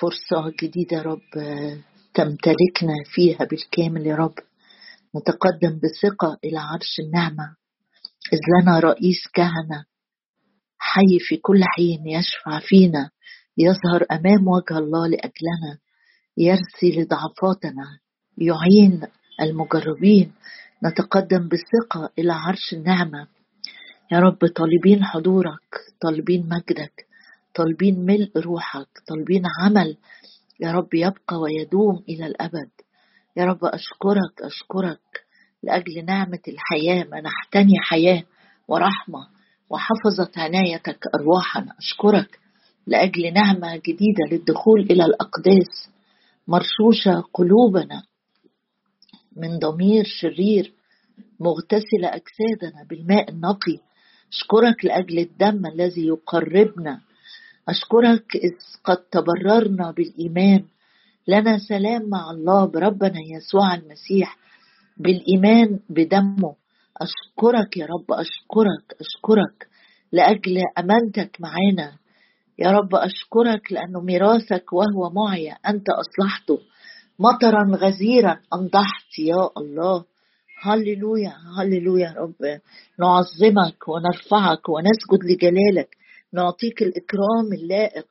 فرصة جديدة يا رب تمتلكنا فيها بالكامل يا رب. نتقدم بثقة إلى عرش النعمة. إذ لنا رئيس كهنة حي في كل حين يشفع فينا. يظهر أمام وجه الله لأجلنا. يرثي لضعفاتنا يعين المجربين. نتقدم بثقة إلى عرش النعمة. يا رب طالبين حضورك طالبين مجدك. طالبين ملء روحك طالبين عمل. يا رب يبقى ويدوم إلى الأبد. يا رب أشكرك أشكرك لأجل نعمة الحياة. منحتني حياة ورحمة وحفظت عنايتك أرواحنا. أشكرك لأجل نعمة جديدة للدخول إلى الأقداس. مرشوشة قلوبنا من ضمير شرير مغتسلة أجسادنا بالماء النقي. أشكرك لأجل الدم الذي يقربنا أشكرك إذ قد تبررنا بالإيمان. لنا سلام مع الله بربنا يسوع المسيح بالإيمان بدمه. أشكرك يا رب أشكرك أشكرك لأجل أمانتك معانا يا رب أشكرك لأنه ميراثك وهو معي أنت أصلحته. مطرا غزيرا أنضحت يا الله. هللويا هللويا يا رب. نعظمك ونرفعك ونسجد لجلالك. نعطيك الإكرام اللائق.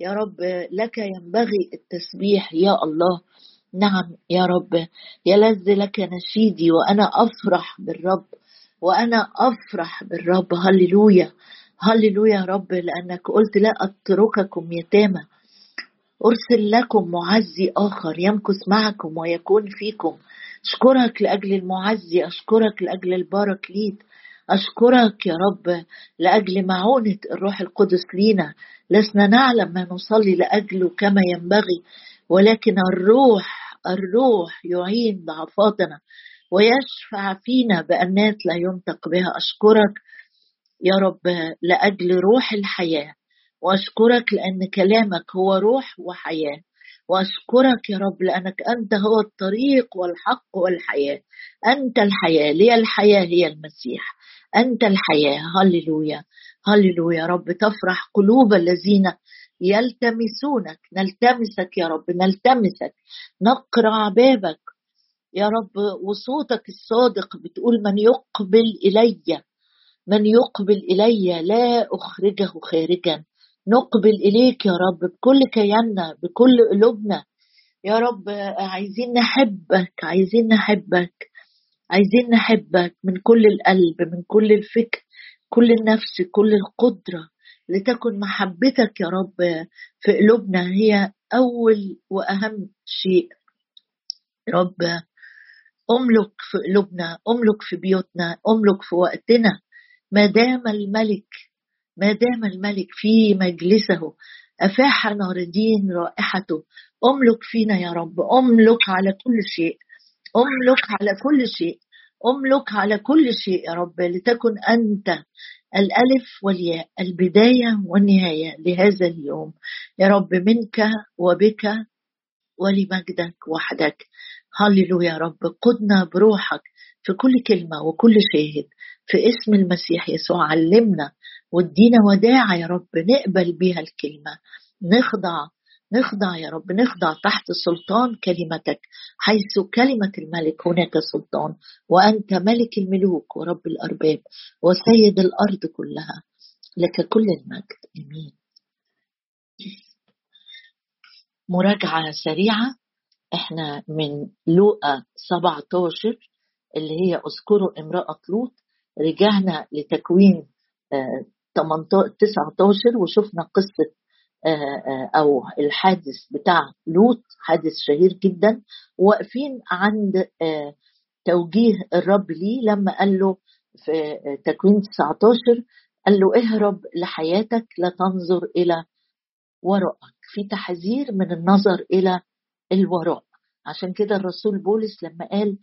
يا رب لك ينبغي التسبيح يا الله. نعم يا رب. يلذ لك نشيدي وأنا أفرح بالرب. وأنا أفرح بالرب. هللويا. هللويا يا رب لأنك قلت لا أترككم يتامى. أرسل لكم معزي آخر يمكث معكم ويكون فيكم. أشكرك لأجل المعزي أشكرك لأجل الباركليت أشكرك يا رب لأجل معونة الروح القدس لينا. لسنا نعلم ما نصلي لأجله كما ينبغي ولكن الروح الروح يعين ضعفاتنا ويشفع فينا بأنات لا ينطق بها. أشكرك يا رب لأجل روح الحياة وأشكرك لأن كلامك هو روح وحياة. وأشكرك يا رب لأنك أنت هو الطريق والحق والحياة. أنت الحياة لي الحياة هي المسيح. أنت الحياة هللويا. هللويا يا رب تفرح قلوب الذين يلتمسونك. نلتمسك يا رب نلتمسك. نقرع بابك. يا رب وصوتك الصادق بتقول من يقبل إلي من يقبل إلي لا أخرجه خارجا. نقبل إليك يا رب بكل كياننا بكل قلوبنا. يا رب عايزين نحبك عايزين نحبك عايزين نحبك من كل القلب من كل الفكر كل النفس كل القدرة. لتكن محبتك يا رب في قلوبنا هي أول وأهم شيء. يا رب أملك في قلوبنا أملك في بيوتنا أملك في وقتنا. ما دام الملك ما دام الملك في مجلسه أفاح ناردين رائحته. أملك فينا يا رب أملك على كل شيء. أملك على كل شيء. أملك على كل شيء يا رب لتكن أنت الألف والياء البداية والنهاية لهذا اليوم. يا رب منك وبك ولمجدك وحدك. هللويا يا رب قدنا بروحك في كل كلمة وكل شاهد. في اسم المسيح يسوع علمنا وادينا وداعة يا رب نقبل بها الكلمة. نخضع نخضع يا رب نخضع تحت سلطان كلمتك حيث كلمة الملك هناك سلطان وأنت ملك الملوك ورب الأرباب وسيد الأرض كلها. لك كل المجد. آمين. مراجعة سريعة. إحنا من لوقا 17 اللي هي اذكروا امرأة لوط رجعنا لتكوين 19 وشفنا قصة آه، آه، أو الحادث بتاع لوط حادث شهير جدا. واقفين عند آه، توجيه الرب ليه لما قال له في تكوين 19 قال له اهرب لحياتك لا تنظر إلى وراءك. في تحذير من النظر إلى الوراء. عشان كده الرسول بولس لما قال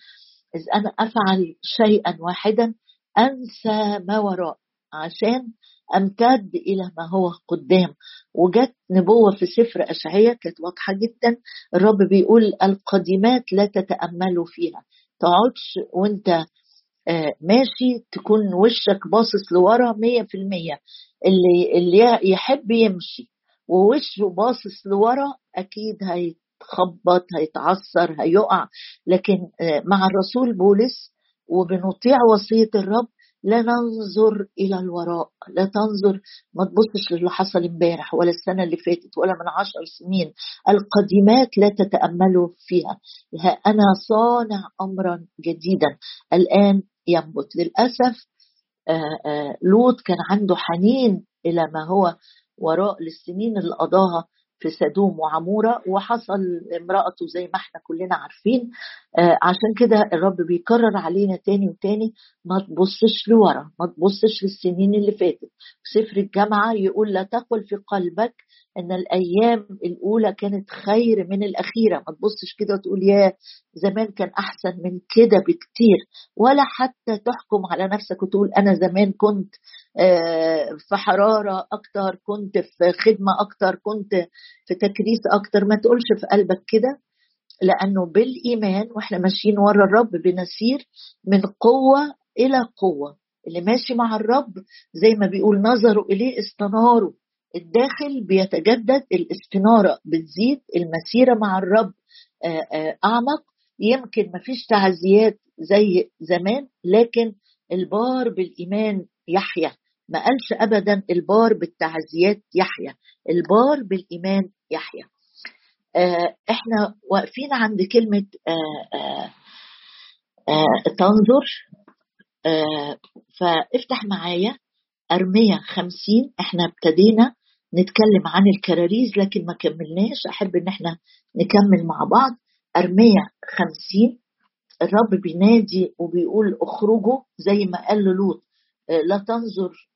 إذ أنا أفعل شيئا واحدا أنسى ما وراء. عشان امتد إلى ما هو قدام. وجت نبوة في سفر اشعياء كانت واضحة جدا. الرب بيقول القديمات لا تتاملوا فيها. تقعدش وانت آه، ماشي تكون وشك باصص لورا مية في المية. اللي, اللي يحب يمشي ووشه باصص لورا أكيد هيتخبط هيتعثر هيقع. لكن آه، مع الرسول بولس وبنطيع وصية الرب لا ننظر إلى الوراء. لا تنظر ما تبصش للي حصل امبارح ولا السنة اللي فاتت ولا من عشر سنين. القديمات لا تتاملوا فيها. ها أنا صانع أمرا جديدا. الآن ينبت. للأسف آه، آه، لوط كان عنده حنين إلى ما هو وراء للسنين اللي قضاها. في سدوم وعمورة وحصل امراته زي ما إحنا كلنا عارفين. آه عشان كده الرب بيكرر علينا تاني وتاني ما تبصش لورا ما تبصش للسنين اللي فاتت. سفر الجامعة يقول لا تقل في قلبك إن الأيام الأولى كانت خير من الأخيرة. ما تبصش كده وتقول يا زمان كان أحسن من كده بكتير. ولا حتى تحكم على نفسك وتقول أنا زمان كنت آه، في حرارة أكتر كنت في خدمة أكتر كنت في تكريس أكتر. ما تقولش في قلبك كده لأنه بالإيمان وإحنا ماشيين ورا الرب بنسير من قوة إلى قوة. اللي ماشي مع الرب زي ما بيقول نظروا إليه استناروا. الداخل بيتجدد الاستنارة بتزيد المسيرة مع الرب آه، آه، أعمق. يمكن مفيش تعزيات زي زمان لكن البار بالإيمان يحيا. ما قالش ابدا البار بالتعزيات يحيا البار بالإيمان يحيا. آه إحنا واقفين عند كلمة تنظر. فافتح معايا أرمية خمسين. إحنا ابتدينا نتكلم عن الكراريز لكن ما كملناش. أحب إن إحنا نكمل مع بعض. أرمية خمسين الرب بينادي وبيقول اخرجوا زي ما قال لوط آه، لا تنظر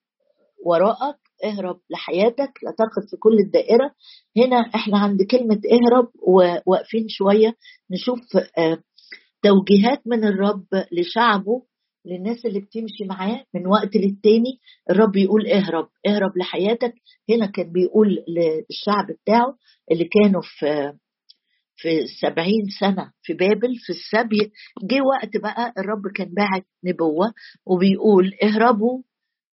وراءك اهرب لحياتك لا تركض في كل الدائرة. هنا إحنا عند كلمة اهرب وواقفين شوية نشوف آه، توجيهات من الرب لشعبه. للناس اللي بتمشي معاه من وقت للتاني الرب يقول اهرب اهرب لحياتك. هنا كان بيقول للشعب بتاعه اللي كانوا في في سبعين سنة في بابل في السبي. جه وقت بقى الرب كان باعت نبوة وبيقول اهربوا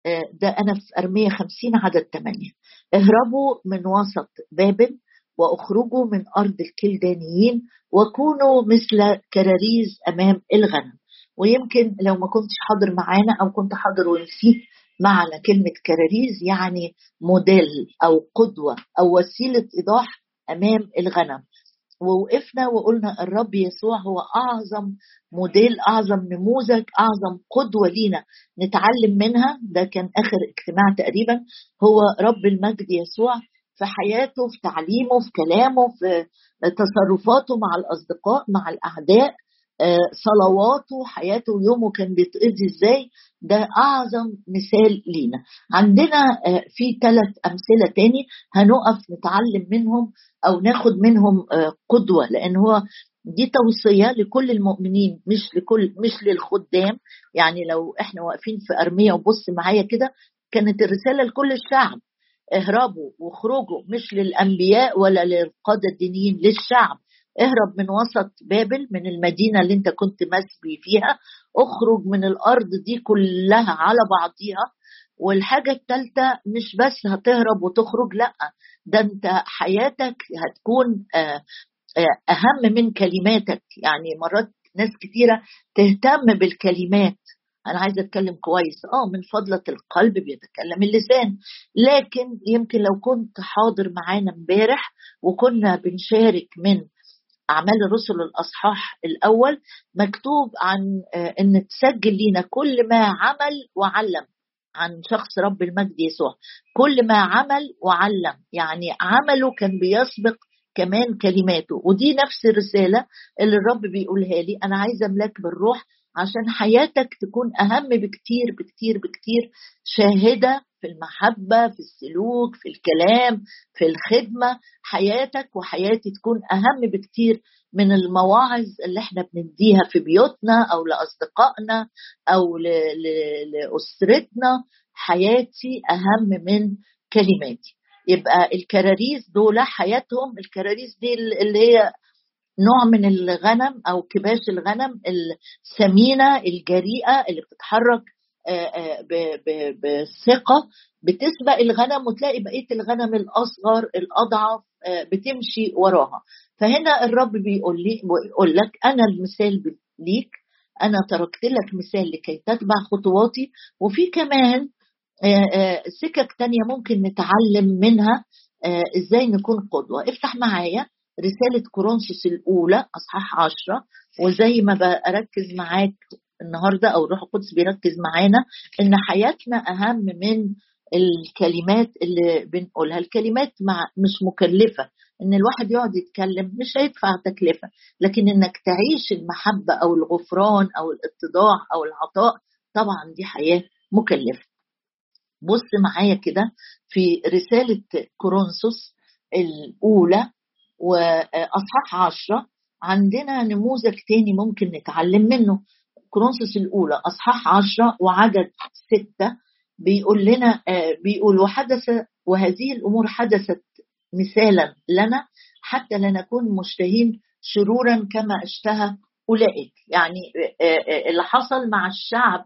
آه، ده أنا في أرمية خمسين عدد ثمانية اهربوا من وسط بابل وأخرجوا من أرض الكلدانيين وكونوا مثل كراريز أمام الغنم. ويمكن لو ما كنتش حاضر معانا أو كنت حاضر ونسيت معنى كلمة كراريز يعني موديل أو قدوة أو وسيلة إيضاح أمام الغنم. ووقفنا وقلنا الرب يسوع هو أعظم موديل أعظم نموذج أعظم قدوة لينا نتعلم منها. ده كان آخر اجتماع تقريبا. هو رب المجد يسوع في حياته في تعليمه في كلامه في تصرفاته مع الأصدقاء مع الأعداء. صلواته حياته ويومه كان بيتقضي إزاي؟ ده أعظم مثال لينا. عندنا آه، في ثلاث أمثلة تاني هنقف نتعلم منهم أو ناخد منهم آه، قدوة لأن هو دي توصية لكل المؤمنين مش لكل مش للخدام. يعني لو إحنا واقفين في أرمية وبص معايا كده كانت الرسالة لكل الشعب. اهربوا واخرجوا مش للأنبياء ولا للقادة الدينيين للشعب. اهرب من وسط بابل من المدينة اللي انت كنت مسبي فيها اخرج من الأرض دي كلها على بعضيها والحاجة الثالثة مش بس هتهرب وتخرج لأ ده انت حياتك هتكون آه، آه، أهم من كلماتك. يعني مرات ناس كتيرة تهتم بالكلمات. أنا عايزة أتكلم كويس. آه من فضلة القلب بيتكلم اللسان. لكن يمكن لو كنت حاضر معانا امبارح وكنا بنشارك من أعمال الرسل الأصحاح الأول مكتوب عن آه، أن تسجل لنا كل ما عمل وعلم. عن شخص رب المجد يسوع. كل ما عمل وعلم. يعني عمله كان بيسبق كمان كلماته. ودي نفس الرسالة اللي الرب بيقولها لي. أنا عايزة أملاك بالروح عشان حياتك تكون أهم بكتير بكتير بكتير. شاهدة في المحبة في السلوك في الكلام في الخدمة. حياتك وحياتي تكون أهم بكتير من المواعظ اللي إحنا بنديها في بيوتنا أو لأصدقائنا أو لأسرتنا. حياتي أهم من كلماتي. يبقى الكراريس دول حياتهم. الكراريس دي اللي هي نوع من الغنم أو كباش الغنم السمينة الجريئة اللي بتتحرك بثقه بتسبق الغنم وتلاقي بقية الغنم الأصغر الأضعف بتمشي وراها. فهنا الرب بيقول لي بيقول لك أنا المثال ليك أنا تركت لك مثال لكي تتبع خطواتي وفي كمان سكك تانية ممكن نتعلم منها إزاي نكون قدوة. افتح معايا رسالة كورنثوس الأولى أصحاح عشرة وزي ما بركز معاك النهاردة أو الروح القدس بيركز معانا إن حياتنا أهم من الكلمات اللي بنقولها. الكلمات مع مش مكلفة. إن الواحد يقعد يتكلم مش هيدفع تكلفة. لكن إنك تعيش المحبة أو الغفران أو الاتضاع أو العطاء طبعا دي حياة مكلفة. بص معايا كده في رسالة كورنثوس الأولى وأصحاح عشرة. عندنا نموذج تاني ممكن نتعلم منه. كورنثوس الأولى أصحاح عشرة وعدد ستة بيقول لنا بيقول وحدث وهذه الأمور حدثت مثالا لنا حتى لا نكون مشتهين شرورا كما اشتهى أولئك. يعني اللي حصل مع الشعب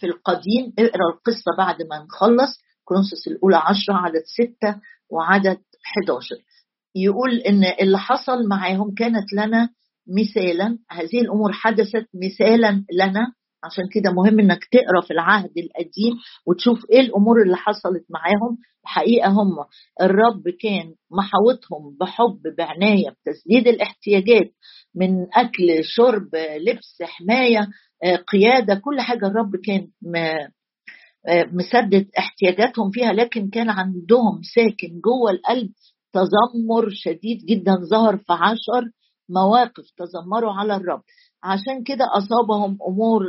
في القديم اقرأ القصة بعد ما نخلص كورنثوس الأولى عشرة عدد ستة وعدد 11 يقول إن اللي حصل معاهم كانت لنا مثالا هذه الأمور حدثت مثالا لنا. عشان كده مهم إنك تقرأ في العهد القديم وتشوف إيه الأمور اللي حصلت معاهم. الحقيقة هم الرب كان محاوطهم بحب بعناية بتسديد الاحتياجات من أكل شرب لبس حماية قيادة كل حاجة الرب كان مسدد احتياجاتهم فيها. لكن كان عندهم ساكن جوه القلب تذمر شديد جدا ظهر في عشر مواقف تذمروا على الرب. عشان كده أصابهم أمور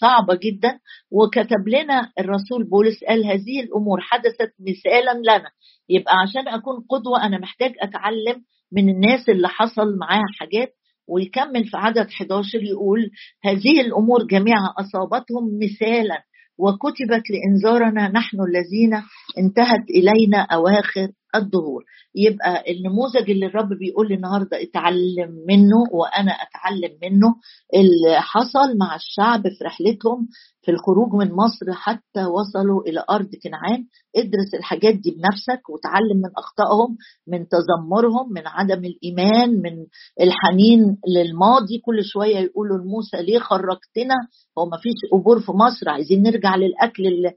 صعبة جدا وكتب لنا الرسول بولس قال هذه الأمور حدثت مثالا لنا. يبقى عشان أكون قدوة أنا محتاج أتعلم من الناس اللي حصل معاها حاجات ويكمل في عدد 11 يقول هذه الأمور جميعها أصابتهم مثالا وكتبت لإنذارنا نحن الذين انتهت إلينا أواخر الظهور. يبقى النموذج اللي الرب بيقول لي النهارده اتعلم منه وأنا أتعلم منه اللي حصل مع الشعب في رحلتهم في الخروج من مصر حتى وصلوا إلى أرض كنعان. ادرس الحاجات دي بنفسك وتعلم من أخطائهم من تذمرهم من عدم الإيمان من الحنين للماضي. كل شوية يقولوا لموسى ليه خرجتنا؟ هو ما فيش قبور في مصر عايزين نرجع للأكل اللي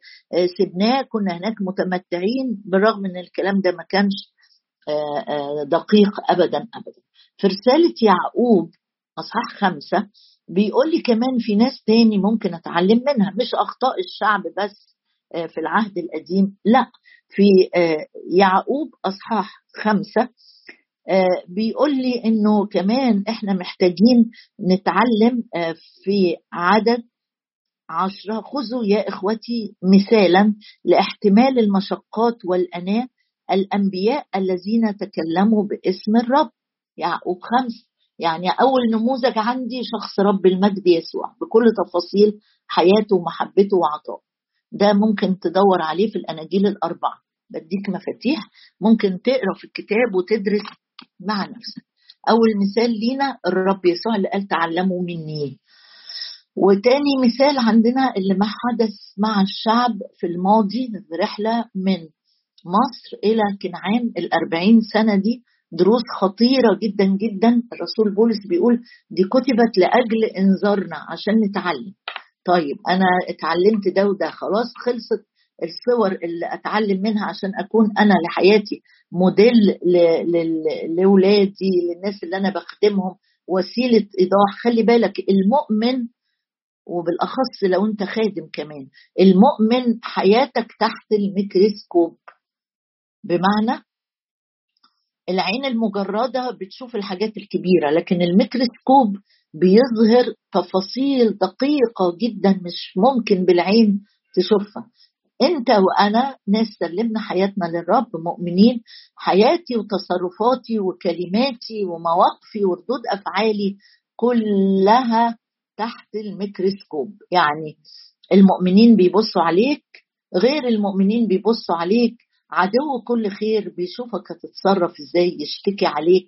سبناه كنا هناك متمتعين بالرغم إن الكلام ده ما كانش دقيق ابدا ابدا. في رسالة يعقوب اصحاح خمسة بيقول لي كمان في ناس تاني ممكن أتعلم منها مش أخطاء الشعب بس في العهد القديم لا. في يعقوب أصحاح خمسة بيقول لي إنه كمان إحنا محتاجين نتعلم في عدد عشرة. خذوا يا إخوتي مثالا لاحتمال المشقات والأناة الأنبياء الذين تكلموا باسم الرب. يعقوب خمس يعني أول نموذج عندي شخص رب المجد يسوع بكل تفاصيل حياته ومحبته وعطائه. ده ممكن تدور عليه في الأناجيل الأربعة. بديك مفاتيح ممكن تقرأ في الكتاب وتدرس مع نفسك. أول مثال لينا الرب يسوع اللي قال تعلموا مني. وتاني مثال عندنا اللي ما حدث مع الشعب في الماضي رحلة من مصر إلى كنعان الأربعين سنة دي دروس خطيرة جدا جدا. الرسول بولس بيقول دي كتبت لأجل إنذارنا عشان نتعلم. طيب أنا اتعلمت ده وده خلاص خلصت الصور اللي أتعلم منها عشان أكون أنا لحياتي موديل لولادي للناس اللي أنا بخدمهم. وسيلة إيضاح خلي بالك المؤمن وبالأخص لو أنت خادم كمان المؤمن حياتك تحت الميكروسكوب. بمعنى العين المجردة بتشوف الحاجات الكبيرة لكن الميكروسكوب بيظهر تفاصيل دقيقة جدا مش ممكن بالعين تشوفها. انت وأنا ناس سلمنا حياتنا للرب مؤمنين حياتي وتصرفاتي وكلماتي ومواقفي وردود أفعالي كلها تحت الميكروسكوب. يعني المؤمنين بيبصوا عليك غير المؤمنين بيبصوا عليك عدو كل خير بيشوفك هتتصرف إزاي يشتكي عليك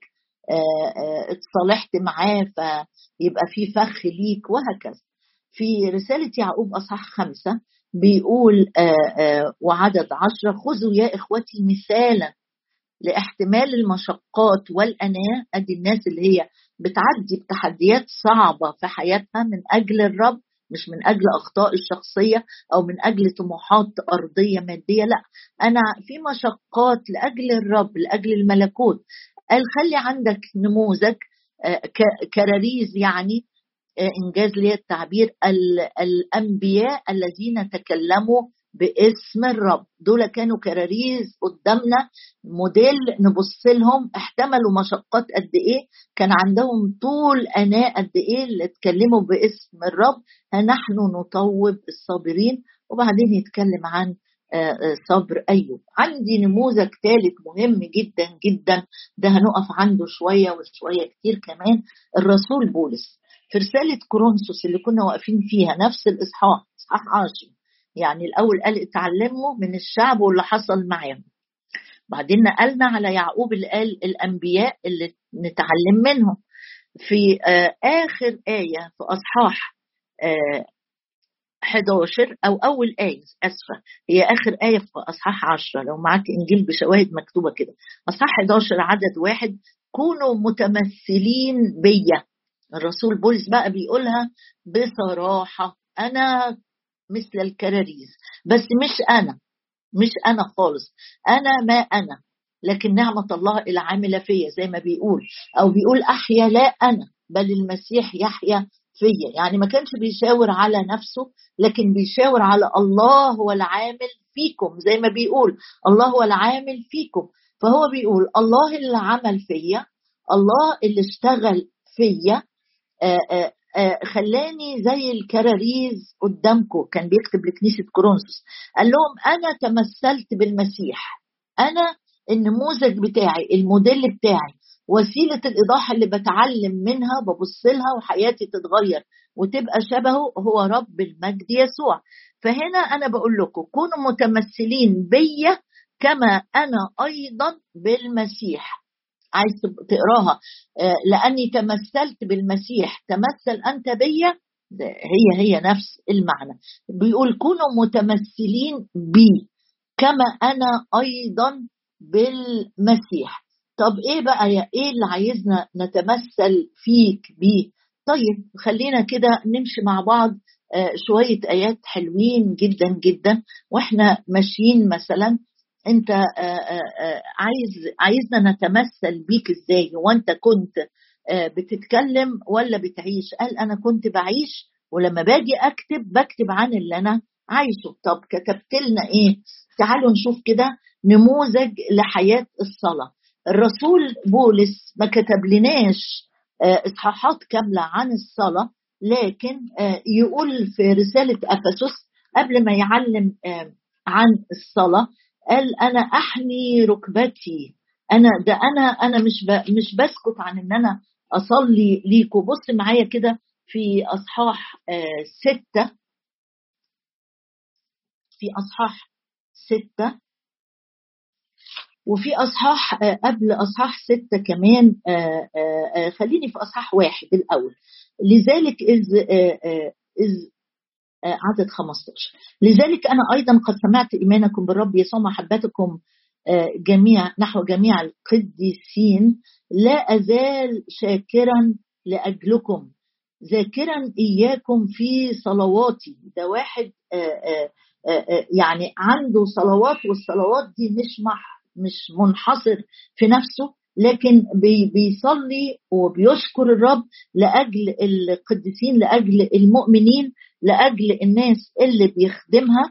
اتصالحت معاه فيبقى في فخ ليك وهكذا. في رسالة يعقوب أصحاح خمسة بيقول آآ وعدد عشرة خذوا يا إخوتي مثالا لاحتمال المشقات والأناة. أدي الناس اللي هي بتعدي بتحديات صعبة في حياتها من أجل الرب مش من أجل اخطاء الشخصية أو من أجل طموحات أرضية مادية لا. أنا في مشقات لأجل الرب لأجل الملكوت. قال خلي عندك نموذج آه، كراريز يعني آه، إنجاز لي التعبير الأنبياء الذين تكلموا باسم الرب. دول كانوا كراريز قدامنا موديل نبص لهم احتملوا مشقات قد إيه كان عندهم طول أناء قد إيه اللي اتكلموا باسم الرب. نحن نطوب الصابرين وبعدين يتكلم عن آه، آه، صبر أيوب. عندي نموذج ثالث مهم جدا جدا. ده هنقف عنده شوية وشوية كتير كمان. الرسول بولس. في رسالة كورنثوس اللي كنا واقفين فيها نفس الإصحاح إصحاح عاشر يعني الأول قال اتعلموا من الشعب واللي حصل معاهم. بعدين نقلنا على يعقوب اللي قال الأنبياء اللي نتعلم منهم. في آه آخر آية في أصحاح آه 11 أو أول آية آسفة هي آخر آية في أصحاح 10 لو معاك إنجيل بشواهد مكتوبة كده. أصحاح 11 عدد واحد كونوا متمثلين بيا. الرسول بولس بقى بيقولها بصراحة أنا مثل الكراريز. بس مش أنا مش أنا خالص. أنا ما أنا لكن نعمة الله العاملة فيا زي ما بيقول. أو بيقول أحيا لا أنا بل المسيح يحيا فيا. يعني ما كانش بيشاور على نفسه لكن بيشاور على الله هو العامل فيكم زي ما بيقول. الله هو العامل فيكم. فهو بيقول الله اللي عمل فيا الله اللي اشتغل فيا آه، آه، خلاني زي الكراريز قدامكم كان بيكتب لكنيسه كورنثوس. قال لهم أنا تمثلت بالمسيح. أنا النموذج بتاعي الموديل بتاعي وسيلة الإيضاح اللي بتعلم منها ببص لها وحياتي تتغير وتبقى شبهه هو رب المجد يسوع. فهنا أنا بقول لكم كونوا متمثلين بيا كما أنا أيضا بالمسيح. عايز تقراها. آه، لأني تمثلت بالمسيح. تمثل أنت بيا؟ هي هي نفس المعنى. بيقول كونوا متمثلين بي كما أنا أيضا بالمسيح. طب إيه بقى يا إيه اللي عايزنا نتمثل فيك بيه طيب خلينا كده نمشي مع بعض آه، شوية آيات حلوين جدا جدا وإحنا ماشيين مثلا انت آه، آه، آه، عايز عايزنا نتمثل بيك إزاي؟ وانت كنت بتتكلم ولا بتعيش؟ قال أنا كنت بعيش ولما باجي اكتب بكتب عن اللي أنا عايشه. طب كتبت لنا إيه؟ تعالوا نشوف كده نموذج لحياة الصلاة. الرسول بولس ما كتب لناش اصحاحات كاملة عن الصلاة لكن يقول في رسالة أفسس قبل ما يعلم عن الصلاة قال أنا احني ركبتي. أنا ده أنا أنا مش مش بسكت عن إن أنا أصلي ليكوا. بص معايا كده في أصحاح آه ستة. في أصحاح ستة. وفي أصحاح آه قبل أصحاح ستة كمان آه آه, آه، خليني في أصحاح واحد الأول. لذلك إذ آه، إذ عدد 15 لذلك أنا أيضا قد سمعت إيمانكم بالرب يسوع محبتكم آه، جميع نحو جميع القديسين. لا أزال شاكرا لأجلكم. ذاكرا إياكم في صلواتي. ده واحد آه، يعني عنده صلوات والصلوات دي مش مش منحصر في نفسه لكن بيصلي وبيشكر الرب لأجل القديسين لأجل المؤمنين. لأجل الناس اللي بيخدمها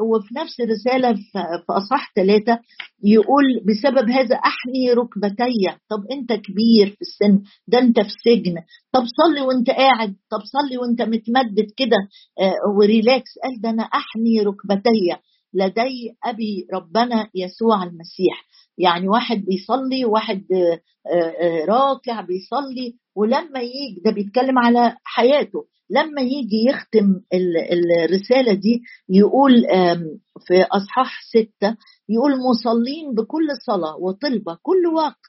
وفي نفس الرسالة في اصح ثلاثة يقول بسبب هذا احني ركبتي. طب أنت كبير في السن ده أنت في سجن. طب صلي وأنت قاعد طب صلي وأنت متمدد كده آه، وريلاكس. قال ده أنا احني ركبتي. لدي أبي ربنا يسوع المسيح. يعني واحد بيصلي واحد آه، آه، راكع بيصلي ولما يجي ده بيتكلم على حياته. لما يجي يختم الرسالة دي يقول في أصحاح ستة يقول مصلين بكل صلاة وطلبة كل وقت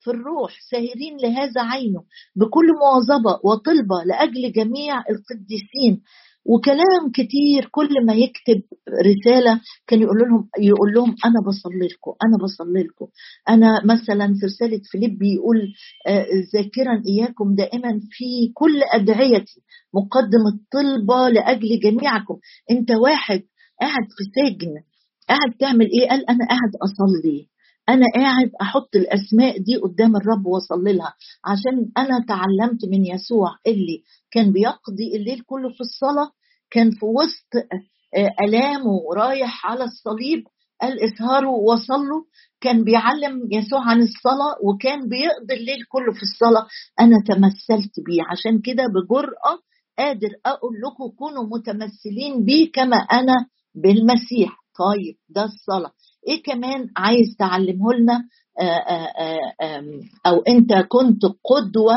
في الروح ساهرين لهذا عينه بكل مواظبة وطلبة لأجل جميع القديسين. وكلام كتير كل ما يكتب رسالة كان يقول لهم يقول لهم أنا بصلي لكم أنا بصلي لكم. أنا مثلا في رسالة فيليب بيقول آه، ذاكرا إياكم دائما في كل أدعيتي مقدم الطلبه لأجل جميعكم. أنت واحد قاعد في سجن قاعد تعمل إيه؟ قال أنا قاعد أصلي. أنا قاعد أحط الأسماء دي قدام الرب وأصلي لها. عشان أنا تعلمت من يسوع اللي كان بيقضي الليل كله في الصلاة كان في وسط آه، ألامه رايح على الصليب قال اسهروا وصلوا. كان بيعلم يسوع عن الصلاة وكان بيقضي الليل كله في الصلاة. أنا تمثلت بيه. عشان كده بجرأة قادر أقول لكم كونوا متمثلين بيه كما أنا بالمسيح. طيب ده الصلاة. إيه كمان عايز تعلمه لنا؟ آه، آه، آه، أو أنت كنت قدوة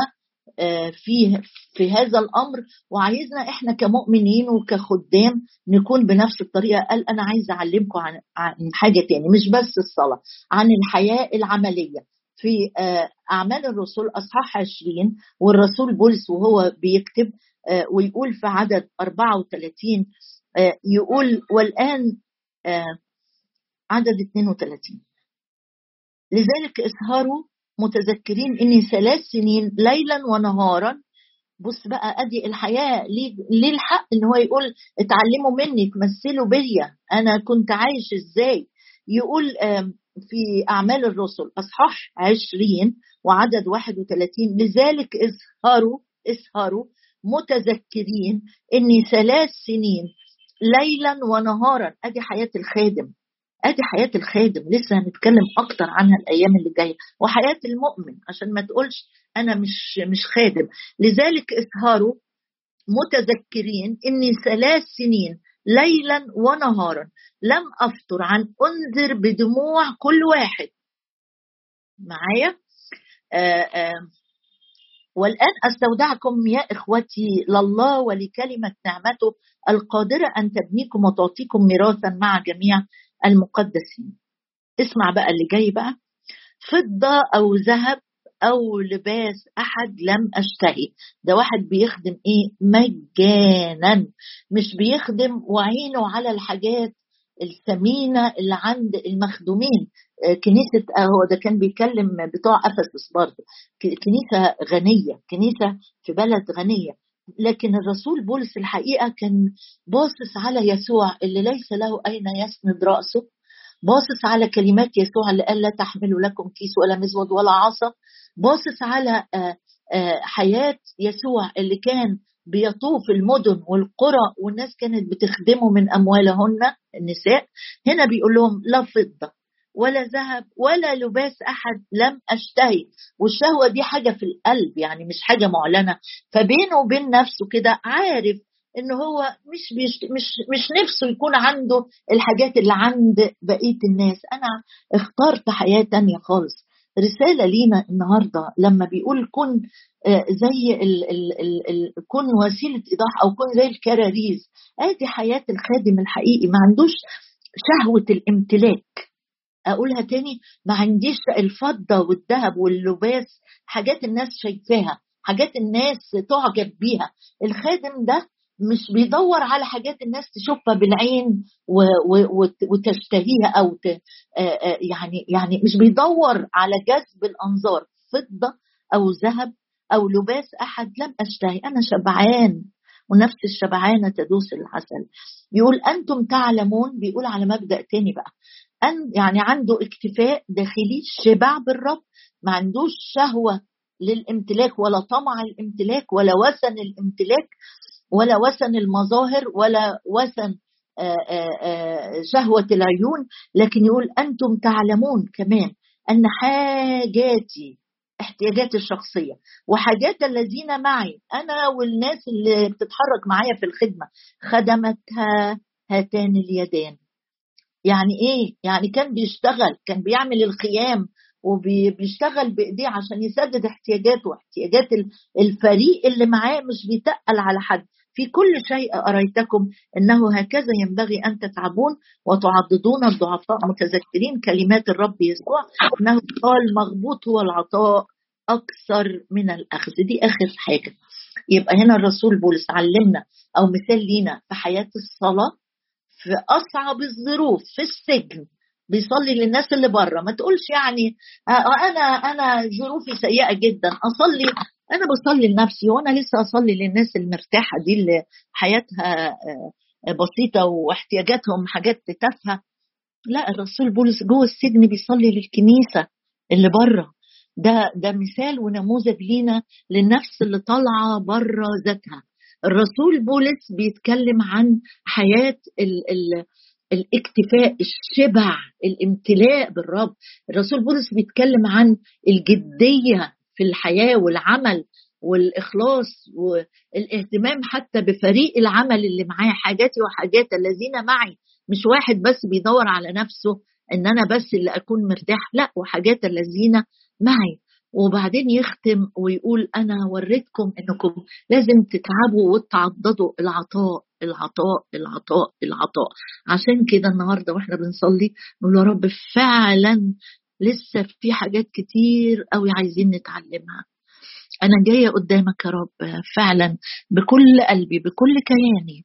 في في هذا الأمر وعايزنا إحنا كمؤمنين وكخدام نكون بنفس الطريقة. قال أنا عايز أعلمكم عن عن حاجة تاني مش بس الصلاة عن الحياة العملية. في أعمال الرسل أصحاح 20 والرسول بولس وهو بيكتب ويقول في عدد 34 يقول والآن عدد 32 لذلك اسهروا متذكرين إني ثلاث سنين ليلا ونهارا. بص بقى أدي الحياة ليه الحق إن هو يقول اتعلموا مني تمثلوا بيا. أنا كنت عايش إزاي؟ يقول في أعمال الرسل أصحاح 20 وعدد 31 لذلك اسهروا اسهروا متذكرين إني ثلاث سنين ليلا ونهارا. أدي حياة الخادم. ادي حياة الخادم لسه هنتكلم أكتر عنها الأيام اللي جاية. وحياة المؤمن عشان ما تقولش أنا مش مش خادم. لذلك اسهروا متذكرين إني ثلاث سنين ليلا ونهارا لم أفطر عن أنذر بدموع كل واحد. معايا؟ آآ آآ والآن أستودعكم يا إخوتي لله ولكلمة نعمته القادرة أن تبنيكم وتعطيكم ميراثا مع جميع المقدسين. اسمع بقى اللي جاي بقى. فضة أو ذهب أو لباس أحد لم أشتهي. ده واحد بيخدم إيه؟ مجانا. مش بيخدم وعينه على الحاجات الثمينة اللي عند المخدومين. آه، كنيسة آه، هو ده كان بيكلم بتوع أفسس برضه. كنيسة غنية كنيسة في بلد غنية. لكن الرسول بولس الحقيقة كان باصص على يسوع اللي ليس له أين يسند رأسه باصص على كلمات يسوع اللي قال لا تحملوا لكم كيس ولا مزود ولا عصا باصص على آه، آه، حياة يسوع اللي كان بيطوف المدن والقرى والناس كانت بتخدمه من أموالهن النساء. هنا بيقول لهم لا فضة. ولا ذهب ولا لباس أحد لم أشتهي. والشهوة دي حاجة في القلب يعني مش حاجة معلنة. فبينه وبين نفسه كده عارف إن هو مش بيشت... مش مش نفسه يكون عنده الحاجات اللي عند بقية الناس. أنا اخترت حياة تانية خالص. رسالة لينا النهارده لما بيقول كن آه، زي ال ال ال ال كن وسيلة إيضاح أو كن زي الكراريز. ادي حياة الخادم الحقيقي. ما عندوش شهوة الامتلاك. أقولها تاني ما عنديش الفضة والذهب واللباس حاجات الناس شايفاها حاجات الناس تعجب بيها. الخادم ده مش بيدور على حاجات الناس تشوفها بالعين وتشتهيها أو يعني يعني مش بيدور على جذب الأنظار. فضة أو ذهب أو لباس أحد لم أشتهي. أنا شبعان ونفس الشبعانة تدوس العسل. يقول أنتم تعلمون بيقول على مبدأ تاني بقى. يعني عنده اكتفاء داخلي شبع بالرب ما عندوش شهوة للامتلاك ولا طمع الامتلاك ولا وثن الامتلاك ولا وثن المظاهر ولا وثن شهوة العيون. لكن يقول أنتم تعلمون كمان أن حاجاتي احتياجاتي الشخصية وحاجات الذين معي أنا والناس اللي بتتحرك معايا في الخدمة خدمتها هاتان اليدان. يعني إيه؟ يعني كان بيشتغل كان بيعمل الخيام وبيشتغل بإيديه عشان يسدد احتياجاته احتياجات الفريق اللي معاه مش بيتقل على حد. في كل شيء أريتكم أنه هكذا ينبغي أن تتعبون وتعضدون الضعفاء. متذكرين كلمات الرب يسوع أنه قال مغبوط هو العطاء أكثر من الأخذ. دي آخر حاجة. يبقى هنا الرسول بولس علمنا أو مثال لينا في حياة الصلاة في أصعب الظروف في السجن. بيصلي للناس اللي بره. ما تقولش يعني آه، آه، أنا أنا ظروفي سيئة جدا. أصلي أنا بصلي لنفسي وأنا لسه أصلي للناس المرتاحة دي اللي حياتها آه، بسيطة واحتياجاتهم حاجات تافهة. لا الرسول بولس جوه السجن بيصلي للكنيسة اللي بره. ده ده مثال ونموذج لينا للنفس اللي طالعة بره ذاتها. الرسول بولس بيتكلم عن حياة ال ال الاكتفاء الشبع الامتلاء بالرب. الرسول بولس بيتكلم عن الجدية في الحياة والعمل والإخلاص والاهتمام حتى بفريق العمل اللي معاه. حاجاتي وحاجات الذين معي. مش واحد بس بيدور على نفسه إن أنا بس اللي أكون مرتاح لا وحاجات الذين معي. وبعدين يختم ويقول أنا وريتكم إنكم لازم تتعبوا وتعضدوا العطاء العطاء العطاء العطاء. عشان كده النهارده وإحنا بنصلي نقول يا رب فعلا لسه في حاجات كتير قوي عايزين نتعلمها. أنا جاية قدامك يا رب فعلا بكل قلبي بكل كياني.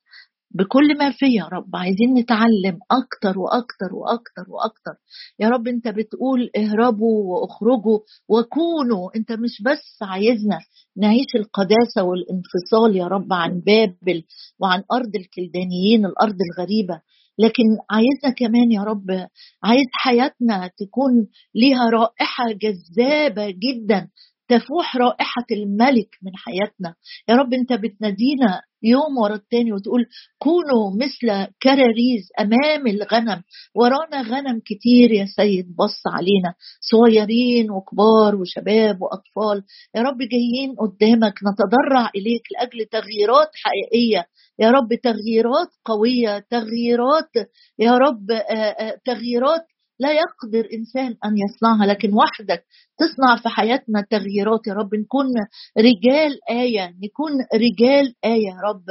بكل ما فيه يا رب. عايزين نتعلم أكتر وأكتر وأكتر وأكتر. يا رب أنت بتقول اهربوا واخرجوا وكونوا. أنت مش بس عايزنا نعيش القداسة والانفصال يا رب عن بابل وعن أرض الكلدانيين الأرض الغريبة لكن عايزنا كمان يا رب عايز حياتنا تكون ليها رائحة جذابة جدا. تفوح رائحة الملك من حياتنا. يا رب أنت بتنادينا يوم ورا التاني وتقول كونوا مثل كراريز أمام الغنم. ورانا غنم كتير يا سيد بص علينا. صغيرين وكبار وشباب وأطفال. يا رب جايين قدامك نتضرع إليك لأجل تغييرات حقيقية. يا رب تغييرات قوية تغييرات يا رب تغييرات لا يقدر إنسان أن يصنعها لكن وحدك تصنع في حياتنا تغييرات يا رب. نكون رجال آية نكون رجال آية يا رب.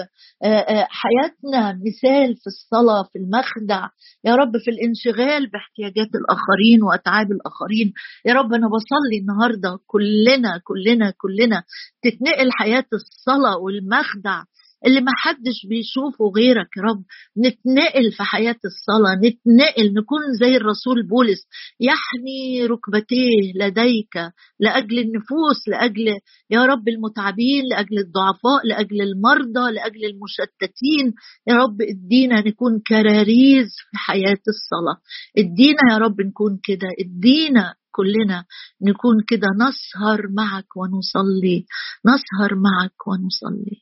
حياتنا مثال في الصلاة في المخدع. يا رب في الانشغال باحتياجات الآخرين وأتعاب الآخرين. يا رب أنا بصلي النهارده كلنا كلنا كلنا. تتنقل حياة الصلاة والمخدع. اللي ما حدش بيشوفه غيرك يا رب. نتنقل في حياة الصلاة نتنقل نكون زي الرسول بولس. يحني ركبتيه لديك لأجل النفوس لأجل يا رب المتعبين لأجل الضعفاء لأجل المرضى لأجل المشتتين. يا رب ادينا نكون كراريز في حياة الصلاة. ادينا يا رب نكون كده. ادينا كلنا نكون كده. نسهر معك ونصلي. نسهر معك ونصلي.